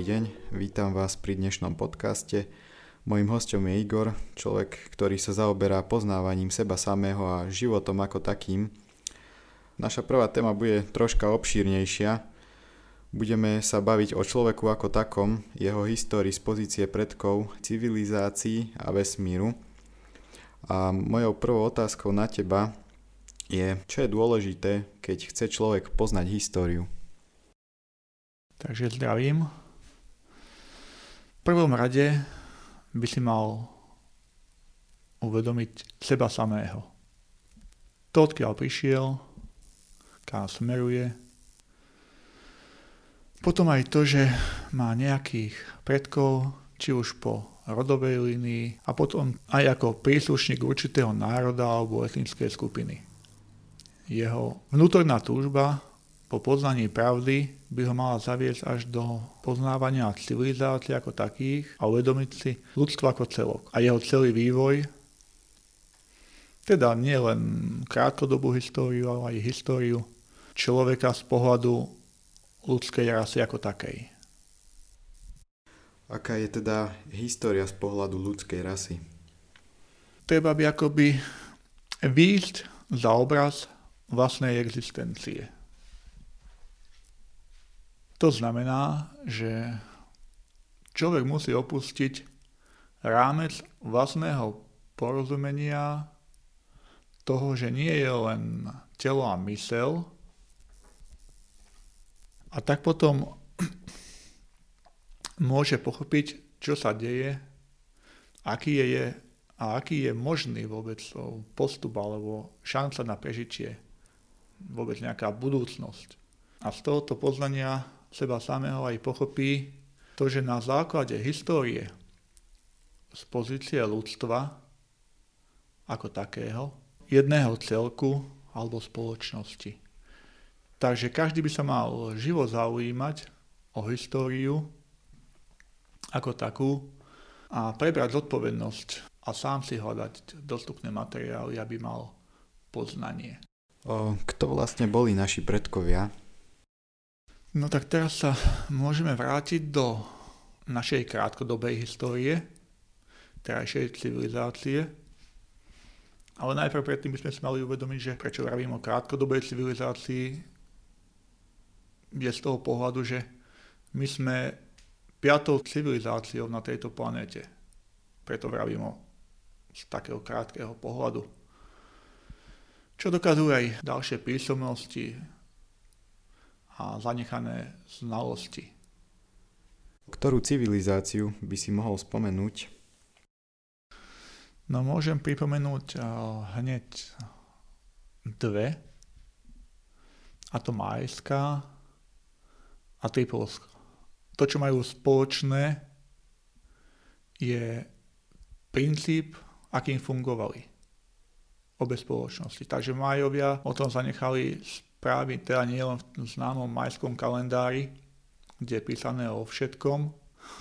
Dobrý deň, vítam vás pri dnešnom podcaste. Mojím hostom je Igor, človek, ktorý sa zaoberá poznávaním seba samého a životom ako takým. Naša prvá téma bude troška obšírnejšia. Budeme sa baviť o človeku ako takom, jeho histórii z pozície predkov, civilizácií a vesmíru. A mojou prvou otázkou na teba je, čo je dôležité, keď chce človek poznať históriu. Takže zdravím. Prvom rade by si mal uvedomiť seba samého. To, odkiaľ prišiel, kam smeruje. Potom aj to, že má nejakých predkov, či už po rodovej línii a potom aj ako príslušník určitého národa alebo etnickej skupiny. Jeho vnútorná túžba po poznaní pravdy by ho mala zaviesť až do poznávania civilizácie ako takých a uvedomiť si ľudstvo ako celok a jeho celý vývoj, teda nie len krátkodobú históriu, ale aj históriu človeka z pohľadu ľudskej rasy ako takej. Aká je teda história z pohľadu ľudskej rasy? Treba by akoby výjsť za obraz vlastnej existencie. To znamená, že človek musí opustiť rámec vlastného porozumenia toho, že nie je len telo a mysel. A tak potom môže pochopiť, čo sa deje, aký je a aký je možný vôbec postup alebo šanca na prežitie, vôbec nejaká budúcnosť. A z tohoto poznania seba samého aj pochopí to, že na základe histórie z pozície ľudstva ako takého, jedného celku alebo spoločnosti. Takže každý by sa mal živo zaujímať o históriu ako takú a prebrať zodpovednosť a sám si hľadať dostupné materiály, aby mal poznanie. Kto vlastne boli naši predkovia? No tak teraz sa môžeme vrátiť do našej krátkodobej histórie, terajšej civilizácie. Ale najprv predtým by sme si mali uvedomiť, že prečo vravím o krátkodobej civilizácii, je z toho pohľadu, že my sme piatou civilizáciou na tejto planéte. Preto vravím o z takého krátkeho pohľadu. Čo dokazujú aj ďalšie písomnosti, a zanechané znalosti. Ktorú civilizáciu by si mohol spomenúť? No môžem pripomenúť hneď dve, a to Majská a Tripolska. To, čo majú spoločné, je princíp, akým fungovali obe spoločnosti. Takže Majovia o tom zanechali práve teda nie len v známom majskom kalendári, kde je písané o všetkom,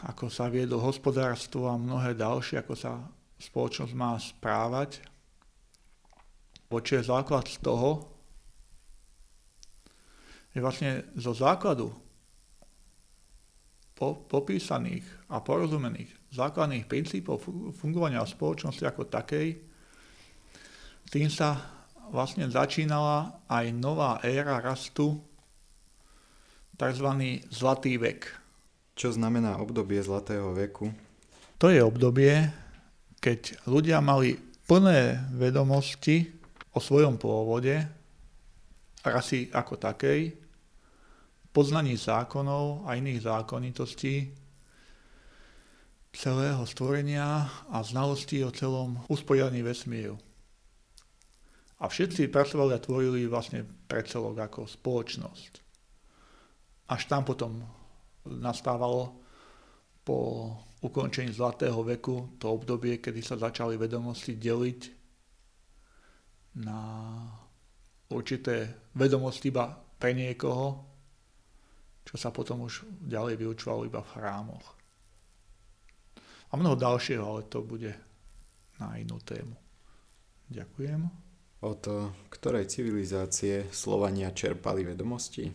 ako sa viedlo hospodárstvo a mnohé ďalšie, ako sa spoločnosť má správať. Čo je základ z toho, že vlastne zo základu po, popísaných a porozumených základných princípov fungovania spoločnosti ako takej, tým sa vlastne začínala aj nová éra rastu, tzv. zlatý vek. Čo znamená obdobie zlatého veku? To je obdobie, keď ľudia mali plné vedomosti o svojom pôvode, rasy ako takej, poznaní zákonov a iných zákonitostí, celého stvorenia a znalostí o celom usporiadaní vesmíru. A všetci pracovali a tvorili vlastne predselok ako spoločnosť. Až tam potom nastávalo po ukončení zlatého veku to obdobie, kedy sa začali vedomosti deliť na určité vedomosti iba pre niekoho, čo sa potom už ďalej vyučovalo iba v chrámoch. A mnoho ďalšieho, ale to bude na inú tému. Ďakujem. Od ktorej civilizácie Slovania čerpali vedomosti?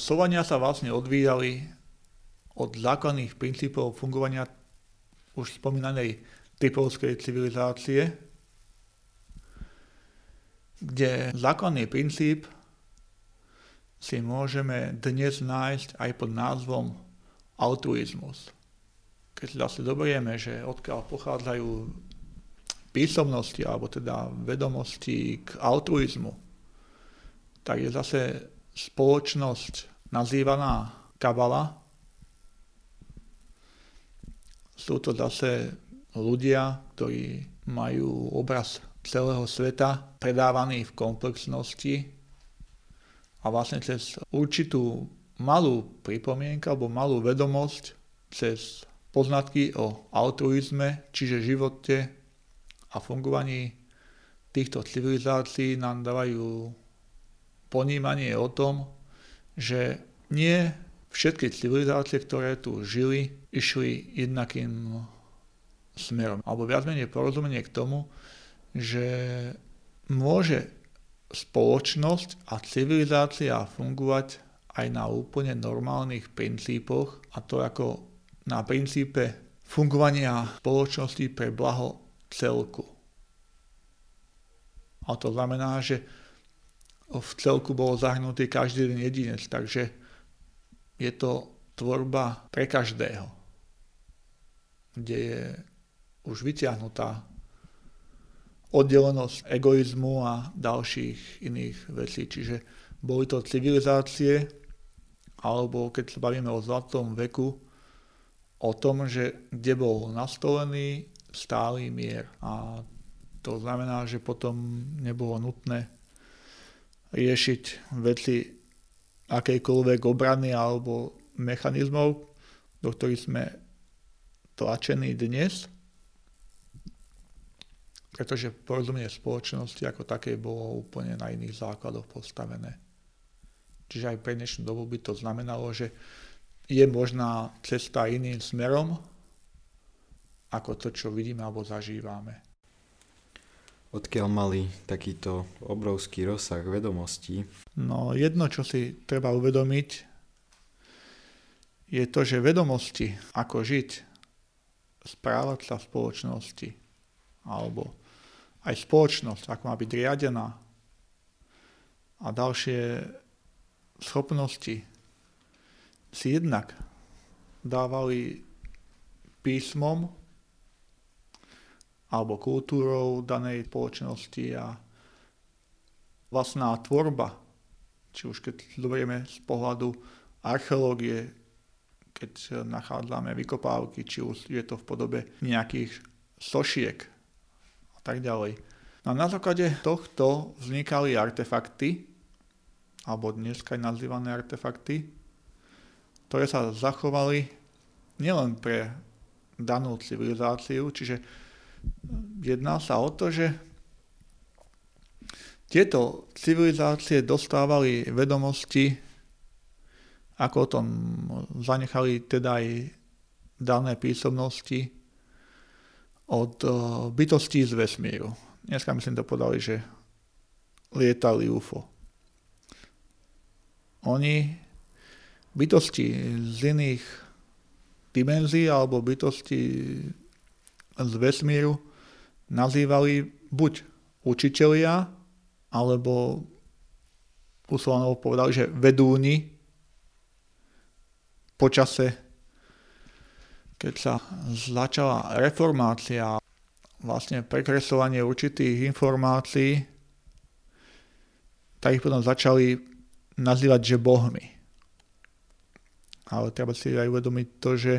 Slovania sa vlastne odvíjali od základných princípov fungovania už spomínanej typovskej civilizácie, kde základný princíp si môžeme dnes nájsť aj pod názvom altruizmus. Keď zase doberieme, že odkiaľ pochádzajú písomnosti alebo teda vedomosti k altruizmu, tak je zase spoločnosť nazývaná kabala. Sú to zase ľudia, ktorí majú obraz celého sveta predávaný v komplexnosti a vlastne cez určitú malú pripomienku alebo malú vedomosť cez poznatky o altruizme, čiže živote a fungovaní týchto civilizácií nám dávajú ponímanie o tom, že nie všetky civilizácie, ktoré tu žili, išli jednakým smerom. Alebo viac menej porozumenie k tomu, že môže spoločnosť a civilizácia fungovať aj na úplne normálnych princípoch a to ako na princípe fungovania spoločnosti pre blaho celku. A to znamená, že v celku bol zahrnutý každý jeden jedinec, takže je to tvorba pre každého, kde je už vyťahnutá oddelenosť egoizmu a ďalších iných vecí. Čiže boli to civilizácie, alebo keď sa bavíme o zlatom veku, o tom, že kde bol nastolený stály mier. A to znamená, že potom nebolo nutné riešiť veci akejkoľvek obrany alebo mechanizmov, do ktorých sme tlačení dnes, pretože porozumenie spoločnosti ako také bolo úplne na iných základoch postavené. Čiže aj pre dnešnú dobu by to znamenalo, že je možná cesta iným smerom, ako to, čo vidíme alebo zažívame. Odkiaľ mali takýto obrovský rozsah vedomostí? No jedno, čo si treba uvedomiť, je to, že vedomosti, ako žiť, správať sa v spoločnosti, alebo aj spoločnosť, ako má byť riadená a ďalšie schopnosti si jednak dávali písmom alebo kultúrou danej spoločnosti a vlastná tvorba, či už keď zoberieme z pohľadu archeológie, keď nachádzame vykopávky, či už je to v podobe nejakých sošiek a tak ďalej. No a na základe tohto vznikali artefakty, alebo dneska aj nazývané artefakty, ktoré sa zachovali nielen pre danú civilizáciu, čiže jedná sa o to, že tieto civilizácie dostávali vedomosti, ako o tom zanechali teda aj dané písomnosti od eh, bytostí z vesmíru. Dneska myslím to podali, že lietali UFO. Oni bytosti z iných dimenzií alebo bytosti z vesmíru nazývali buď učitelia, alebo Uslanov povedali, že vedúni počase, keď sa začala reformácia, vlastne prekresovanie určitých informácií, tak ich potom začali nazývať, že bohmi. Ale treba si aj uvedomiť to, že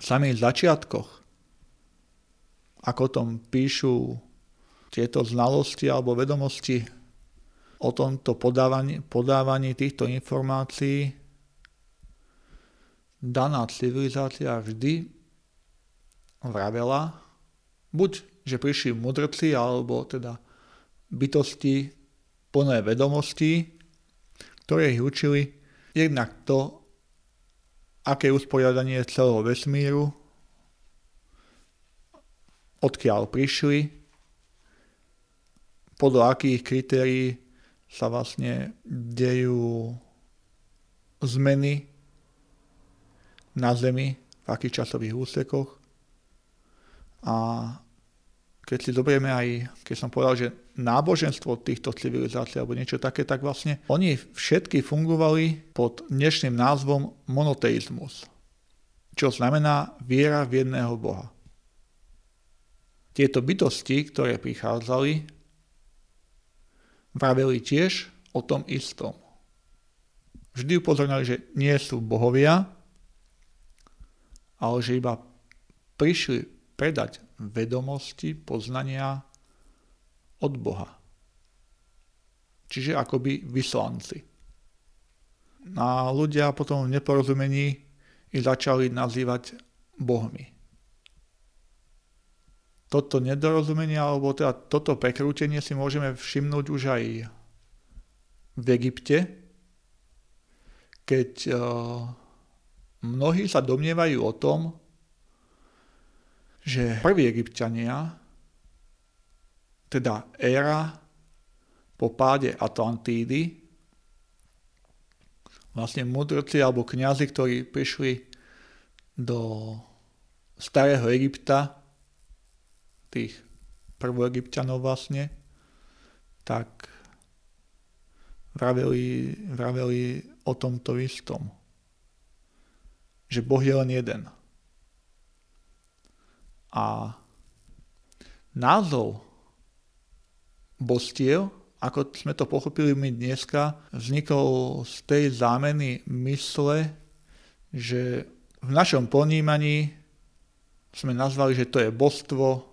samých začiatkoch, ako tom píšu tieto znalosti alebo vedomosti o tomto podávaní, podávaní týchto informácií, daná civilizácia vždy vravela, buď, že prišli mudrci, alebo teda bytosti plné vedomostí, ktoré ich učili jednak to, aké usporiadanie celého vesmíru, odkiaľ prišli, podľa akých kritérií sa vlastne dejú zmeny na Zemi, v akých časových úsekoch. A keď si zoberieme aj, keď som povedal, že náboženstvo týchto civilizácií alebo niečo také, tak vlastne oni všetky fungovali pod dnešným názvom monoteizmus, čo znamená viera v jedného Boha. Tieto bytosti, ktoré prichádzali, vraveli tiež o tom istom. Vždy upozorňali, že nie sú bohovia, ale že iba prišli predať vedomosti, poznania od Boha. Čiže akoby vyslanci. A ľudia potom v neporozumení ich začali nazývať bohmi. Toto nedorozumenie, alebo teda toto prekrútenie si môžeme všimnúť už aj v Egypte, keď uh, mnohí sa domnievajú o tom, že prví egyptiania, teda éra po páde Atlantídy, vlastne mudrci alebo kňazi, ktorí prišli do starého Egypta, tých prvoegyptianov vlastne, tak vraveli, vraveli o tomto istom. Že Boh je len jeden. A názov bostiev, ako sme to pochopili my dneska, vznikol z tej zámeny mysle, že v našom ponímaní sme nazvali, že to je božstvo,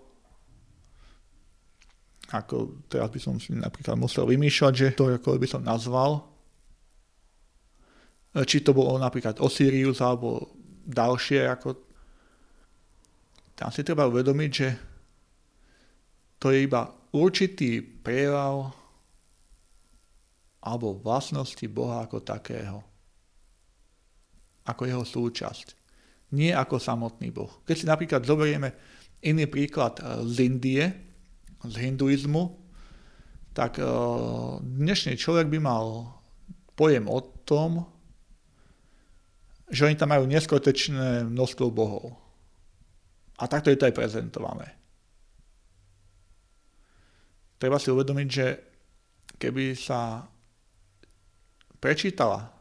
ako teraz by som si napríklad musel vymýšľať, že to ako by som nazval, či to bolo napríklad Osirius alebo ďalšie ako tam si treba uvedomiť, že to je iba určitý prejav alebo vlastnosti Boha ako takého. Ako jeho súčasť. Nie ako samotný Boh. Keď si napríklad zoberieme iný príklad eh, z Indie, z hinduizmu, tak eh, dnešný človek by mal pojem o tom, že oni tam majú neskutečné množstvo bohov. A takto je to aj prezentované. Treba si uvedomiť, že keby sa prečítala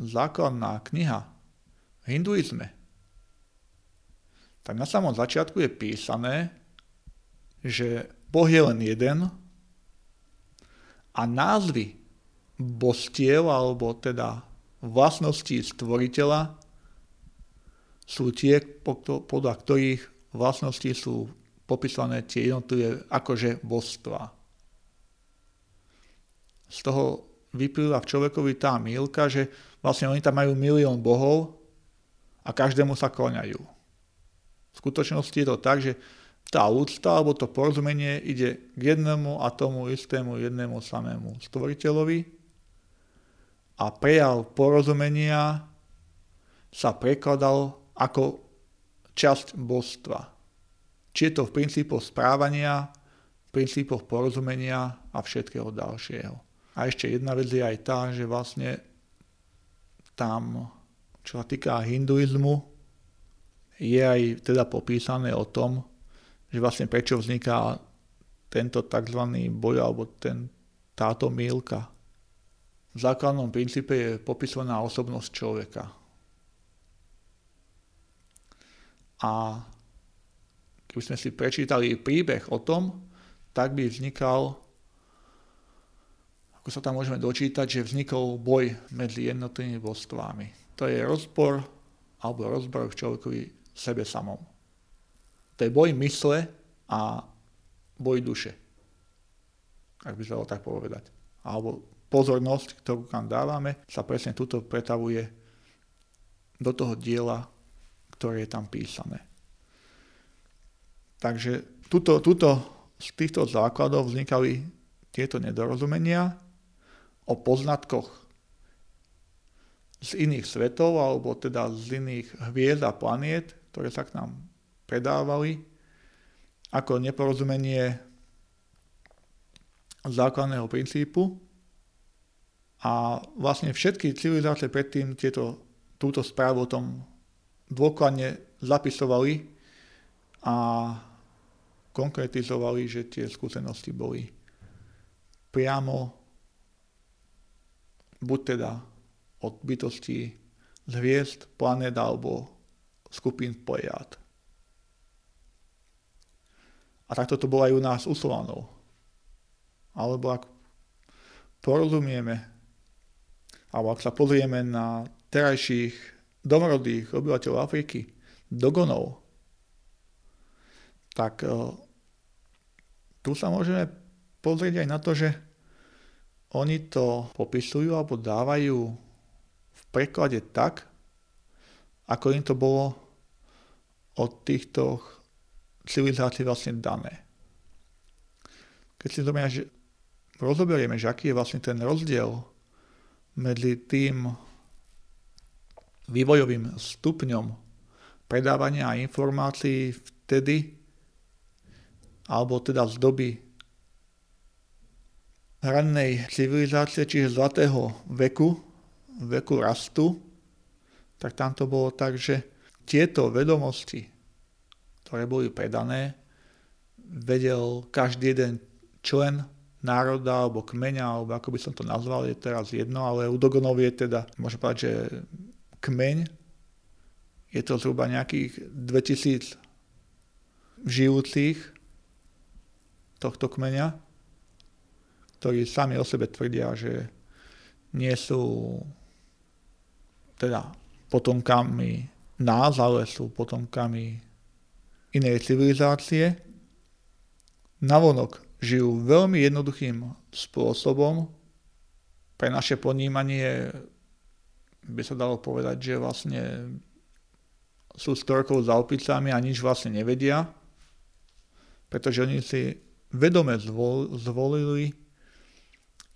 základná kniha v hinduizme, tak na samom začiatku je písané, že Boh je len jeden a názvy bostiev, alebo teda vlastností stvoriteľa sú tie, podľa ktorých vlastnosti sú popísané tie jednotlivé akože božstva. Z toho vyplýva v človekovi tá mílka, že vlastne oni tam majú milión bohov a každému sa kloňajú. V skutočnosti je to tak, že tá úcta alebo to porozumenie ide k jednému a tomu istému jednému samému stvoriteľovi a prejav porozumenia sa prekladal ako časť božstva. Či je to v princípoch správania, v princípoch porozumenia a všetkého ďalšieho. A ešte jedna vec je aj tá, že vlastne tam, čo sa týka hinduizmu, je aj teda popísané o tom, že vlastne prečo vzniká tento tzv. boj alebo ten, táto mílka. V základnom princípe je popisovaná osobnosť človeka A keby sme si prečítali príbeh o tom, tak by vznikal, ako sa tam môžeme dočítať, že vznikol boj medzi jednotlivými božstvami. To je rozpor alebo rozbor v človekovi sebe samom. To je boj mysle a boj duše. Ak by sa dalo tak povedať. Alebo pozornosť, ktorú tam dávame, sa presne tuto pretavuje do toho diela ktoré je tam písané. Takže tuto, tuto, z týchto základov vznikali tieto nedorozumenia o poznatkoch z iných svetov, alebo teda z iných hviezd a planiet, ktoré sa k nám predávali, ako neporozumenie základného princípu. A vlastne všetky civilizácie predtým tieto, túto správu o tom dôkladne zapisovali a konkretizovali, že tie skúsenosti boli priamo buď teda od bytosti z hviezd, planét alebo skupín Plejad. A takto to bolo aj u nás u. Alebo ak porozumieme, alebo ak sa pozrieme na terajších domorodých obyvateľov Afriky, dogonov, tak uh, tu sa môžeme pozrieť aj na to, že oni to popisujú alebo dávajú v preklade tak, ako im to bolo od týchto civilizácií vlastne dané. Keď si znamená, že rozoberieme, že aký je vlastne ten rozdiel medzi tým vývojovým stupňom predávania informácií vtedy, alebo teda z doby rannej civilizácie, čiže zlatého veku, veku rastu, tak tam to bolo tak, že tieto vedomosti, ktoré boli predané, vedel každý jeden člen národa alebo kmeňa, alebo ako by som to nazval, je teraz jedno, ale u Dogonov je teda, môžem povedať, že kmeň, je to zhruba nejakých 2000 žijúcich tohto kmeňa, ktorí sami o sebe tvrdia, že nie sú teda potomkami nás, ale sú potomkami inej civilizácie. Navonok žijú veľmi jednoduchým spôsobom. Pre naše ponímanie by sa dalo povedať, že vlastne sú storkou za opicami a nič vlastne nevedia, pretože oni si vedome zvolili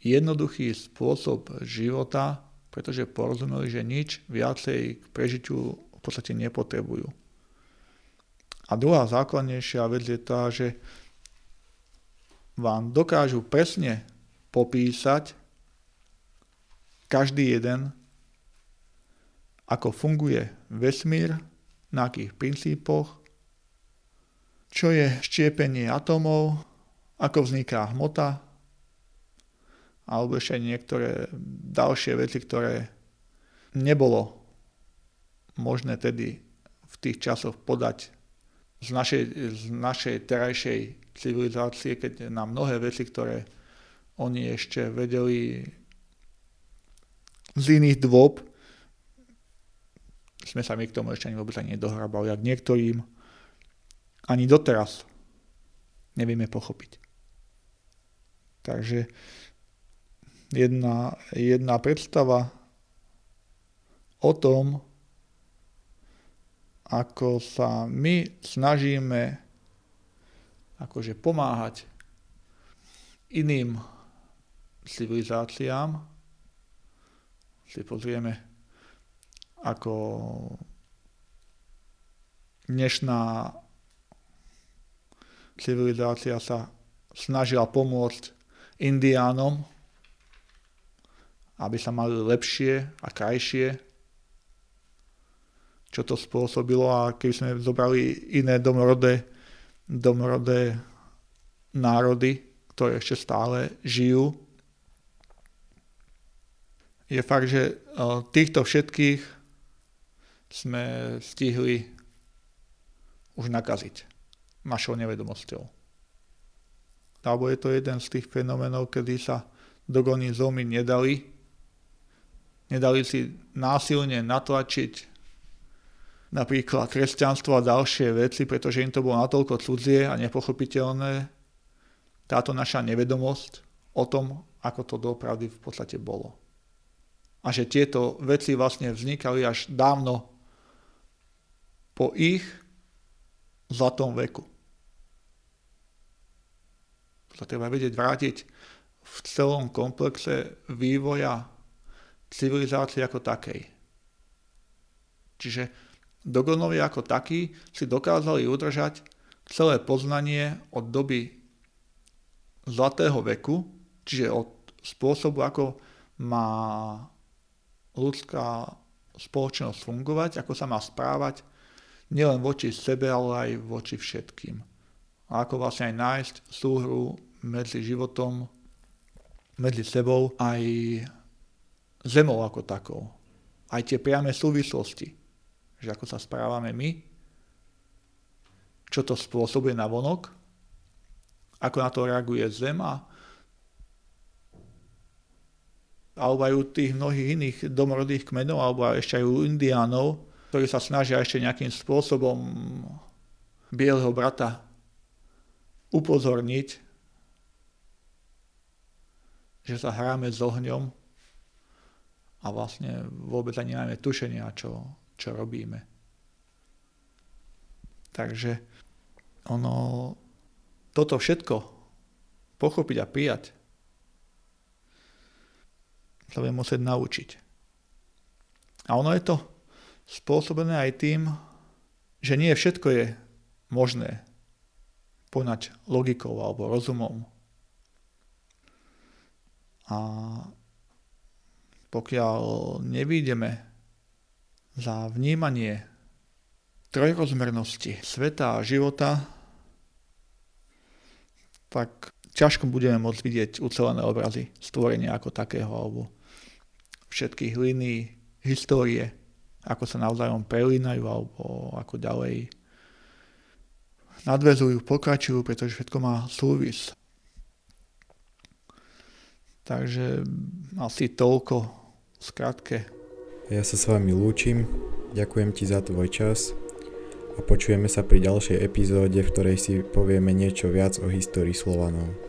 jednoduchý spôsob života, pretože porozumeli, že nič viacej k prežitiu v podstate nepotrebujú. A druhá základnejšia vec je tá, že vám dokážu presne popísať každý jeden, ako funguje vesmír, na akých princípoch, čo je štiepenie atomov, ako vzniká hmota, alebo ešte niektoré ďalšie veci, ktoré nebolo možné tedy v tých časoch podať z našej, z našej terajšej civilizácie, keď na mnohé veci, ktoré oni ešte vedeli z iných dôb, sme sa my k tomu ešte ani vôbec ani nedohrabali, ak niektorým ani doteraz nevieme pochopiť. Takže jedna, jedna predstava o tom, ako sa my snažíme akože pomáhať iným civilizáciám, si pozrieme, ako dnešná civilizácia sa snažila pomôcť indiánom, aby sa mali lepšie a krajšie čo to spôsobilo a keby sme zobrali iné domorodé, domorodé národy, ktoré ešte stále žijú, je fakt, že e, týchto všetkých sme stihli už nakaziť našou nevedomosťou. Alebo je to jeden z tých fenomenov, kedy sa dogony zomy nedali, nedali si násilne natlačiť napríklad kresťanstvo a ďalšie veci, pretože im to bolo natoľko cudzie a nepochopiteľné, táto naša nevedomosť o tom, ako to dopravdy v podstate bolo. A že tieto veci vlastne vznikali až dávno po ich zlatom veku. To treba vedieť vrátiť v celom komplexe vývoja civilizácie ako takej. Čiže Dogonovi ako takí si dokázali udržať celé poznanie od doby zlatého veku, čiže od spôsobu, ako má ľudská spoločnosť fungovať, ako sa má správať, nielen voči sebe, ale aj voči všetkým. A ako vlastne aj nájsť súhru medzi životom, medzi sebou aj zemou ako takou. Aj tie priame súvislosti, že ako sa správame my, čo to spôsobuje na vonok, ako na to reaguje zem a alebo aj u tých mnohých iných domorodých kmenov, alebo ešte aj u indiánov, ktorí sa snažia ešte nejakým spôsobom bieleho brata upozorniť, že sa hráme s ohňom a vlastne vôbec ani nemáme tušenia, čo, čo robíme. Takže ono, toto všetko pochopiť a prijať sa bude musieť naučiť. A ono je to spôsobené aj tým, že nie všetko je možné poňať logikou alebo rozumom. A pokiaľ nevídeme za vnímanie trojrozmernosti sveta a života, tak ťažko budeme môcť vidieť ucelené obrazy stvorenia ako takého alebo všetkých línií histórie, ako sa navzájom prelínajú alebo ako ďalej nadvezujú, pokračujú, pretože všetko má súvis. Takže asi toľko skratke. Ja sa s vami lúčim, ďakujem ti za tvoj čas a počujeme sa pri ďalšej epizóde, v ktorej si povieme niečo viac o histórii Slovanov.